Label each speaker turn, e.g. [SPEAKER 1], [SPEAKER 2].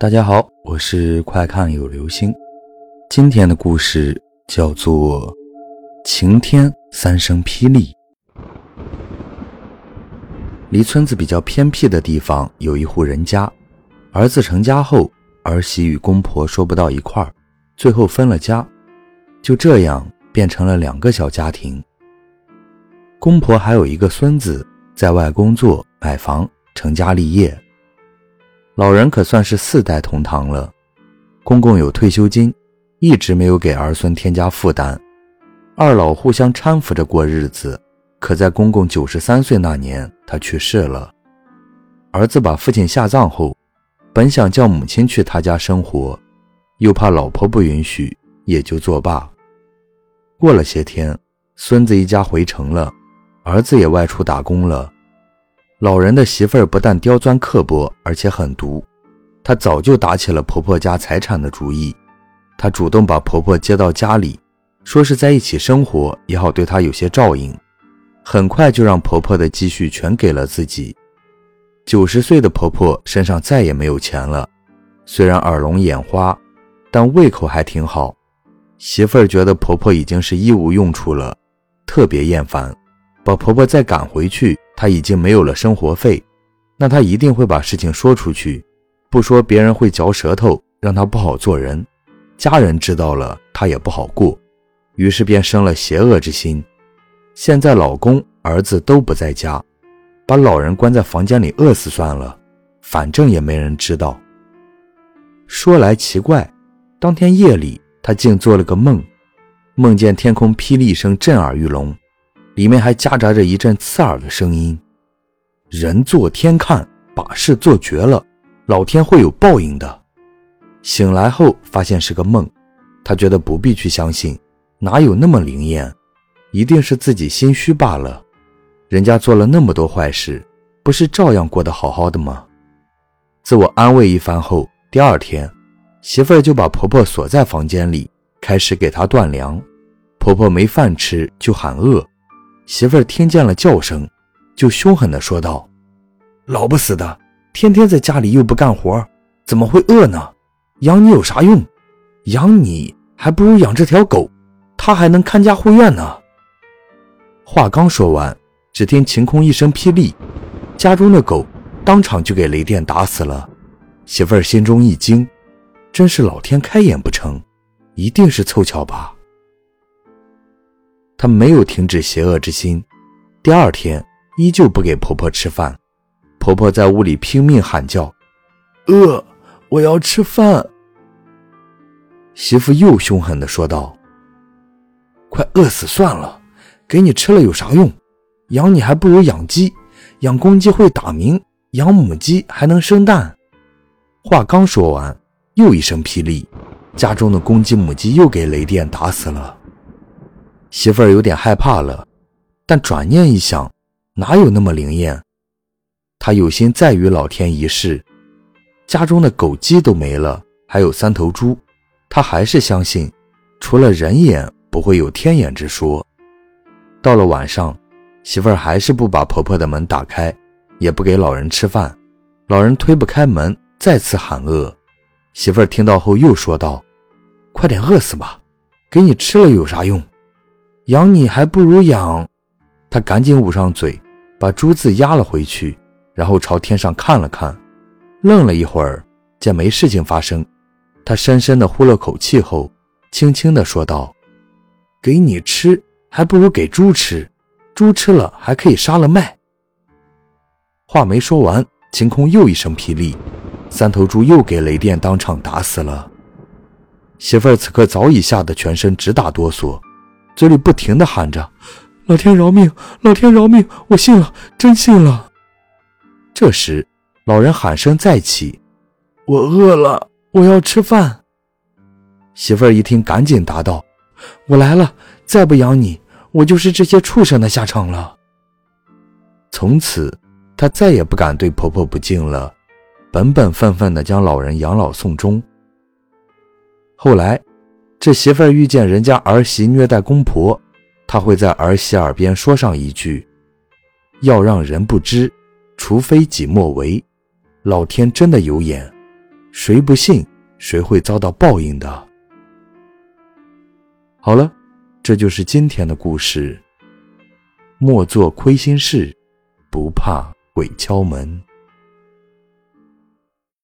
[SPEAKER 1] 大家好，我是快看有流星。今天的故事叫做《晴天三声霹雳》。离村子比较偏僻的地方有一户人家，儿子成家后，儿媳与公婆说不到一块儿，最后分了家，就这样变成了两个小家庭。公婆还有一个孙子在外工作、买房、成家立业。老人可算是四代同堂了，公公有退休金，一直没有给儿孙添加负担。二老互相搀扶着过日子，可在公公九十三岁那年，他去世了。儿子把父亲下葬后，本想叫母亲去他家生活，又怕老婆不允许，也就作罢。过了些天，孙子一家回城了，儿子也外出打工了。老人的媳妇儿不但刁钻刻薄，而且狠毒。她早就打起了婆婆家财产的主意。她主动把婆婆接到家里，说是在一起生活也好对她有些照应。很快就让婆婆的积蓄全给了自己。九十岁的婆婆身上再也没有钱了，虽然耳聋眼花，但胃口还挺好。媳妇儿觉得婆婆已经是一无用处了，特别厌烦，把婆婆再赶回去。他已经没有了生活费，那他一定会把事情说出去，不说别人会嚼舌头，让他不好做人。家人知道了，他也不好过，于是便生了邪恶之心。现在老公、儿子都不在家，把老人关在房间里饿死算了，反正也没人知道。说来奇怪，当天夜里，他竟做了个梦，梦见天空霹雳声震耳欲聋。里面还夹杂着一阵刺耳的声音：“人做天看，把事做绝了，老天会有报应的。”醒来后发现是个梦，他觉得不必去相信，哪有那么灵验？一定是自己心虚罢了。人家做了那么多坏事，不是照样过得好好的吗？自我安慰一番后，第二天，媳妇儿就把婆婆锁在房间里，开始给她断粮。婆婆没饭吃，就喊饿。媳妇儿听见了叫声，就凶狠地说道：“老不死的，天天在家里又不干活，怎么会饿呢？养你有啥用？养你还不如养这条狗，它还能看家护院呢。”话刚说完，只听晴空一声霹雳，家中的狗当场就给雷电打死了。媳妇儿心中一惊，真是老天开眼不成，一定是凑巧吧。她没有停止邪恶之心，第二天依旧不给婆婆吃饭。婆婆在屋里拼命喊叫：“饿，我要吃饭。”媳妇又凶狠地说道：“快饿死算了，给你吃了有啥用？养你还不如养鸡，养公鸡会打鸣，养母鸡还能生蛋。”话刚说完，又一声霹雳，家中的公鸡、母鸡又给雷电打死了。媳妇儿有点害怕了，但转念一想，哪有那么灵验？她有心再与老天一试。家中的狗鸡都没了，还有三头猪，她还是相信，除了人眼，不会有天眼之说。到了晚上，媳妇儿还是不把婆婆的门打开，也不给老人吃饭。老人推不开门，再次喊饿。媳妇儿听到后又说道：“快点饿死吧，给你吃了有啥用？”养你还不如养，他赶紧捂上嘴，把“猪”字压了回去，然后朝天上看了看，愣了一会儿，见没事情发生，他深深地呼了口气后，轻轻地说道：“给你吃，还不如给猪吃，猪吃了还可以杀了卖。”话没说完，晴空又一声霹雳，三头猪又给雷电当场打死了。媳妇儿此刻早已吓得全身直打哆嗦。嘴里不停地喊着：“老天饶命，老天饶命！我信了，真信了。”这时，老人喊声再起：“我饿了，我要吃饭。”媳妇儿一听，赶紧答道：“我来了，再不养你，我就是这些畜生的下场了。”从此，她再也不敢对婆婆不敬了，本本分分地将老人养老送终。后来。这媳妇儿遇见人家儿媳虐待公婆她会在儿媳耳边说上一句要让人不知除非己莫为老天真的有眼谁不信谁会遭到报应的。好了这就是今天的故事莫做亏心事不怕鬼敲门。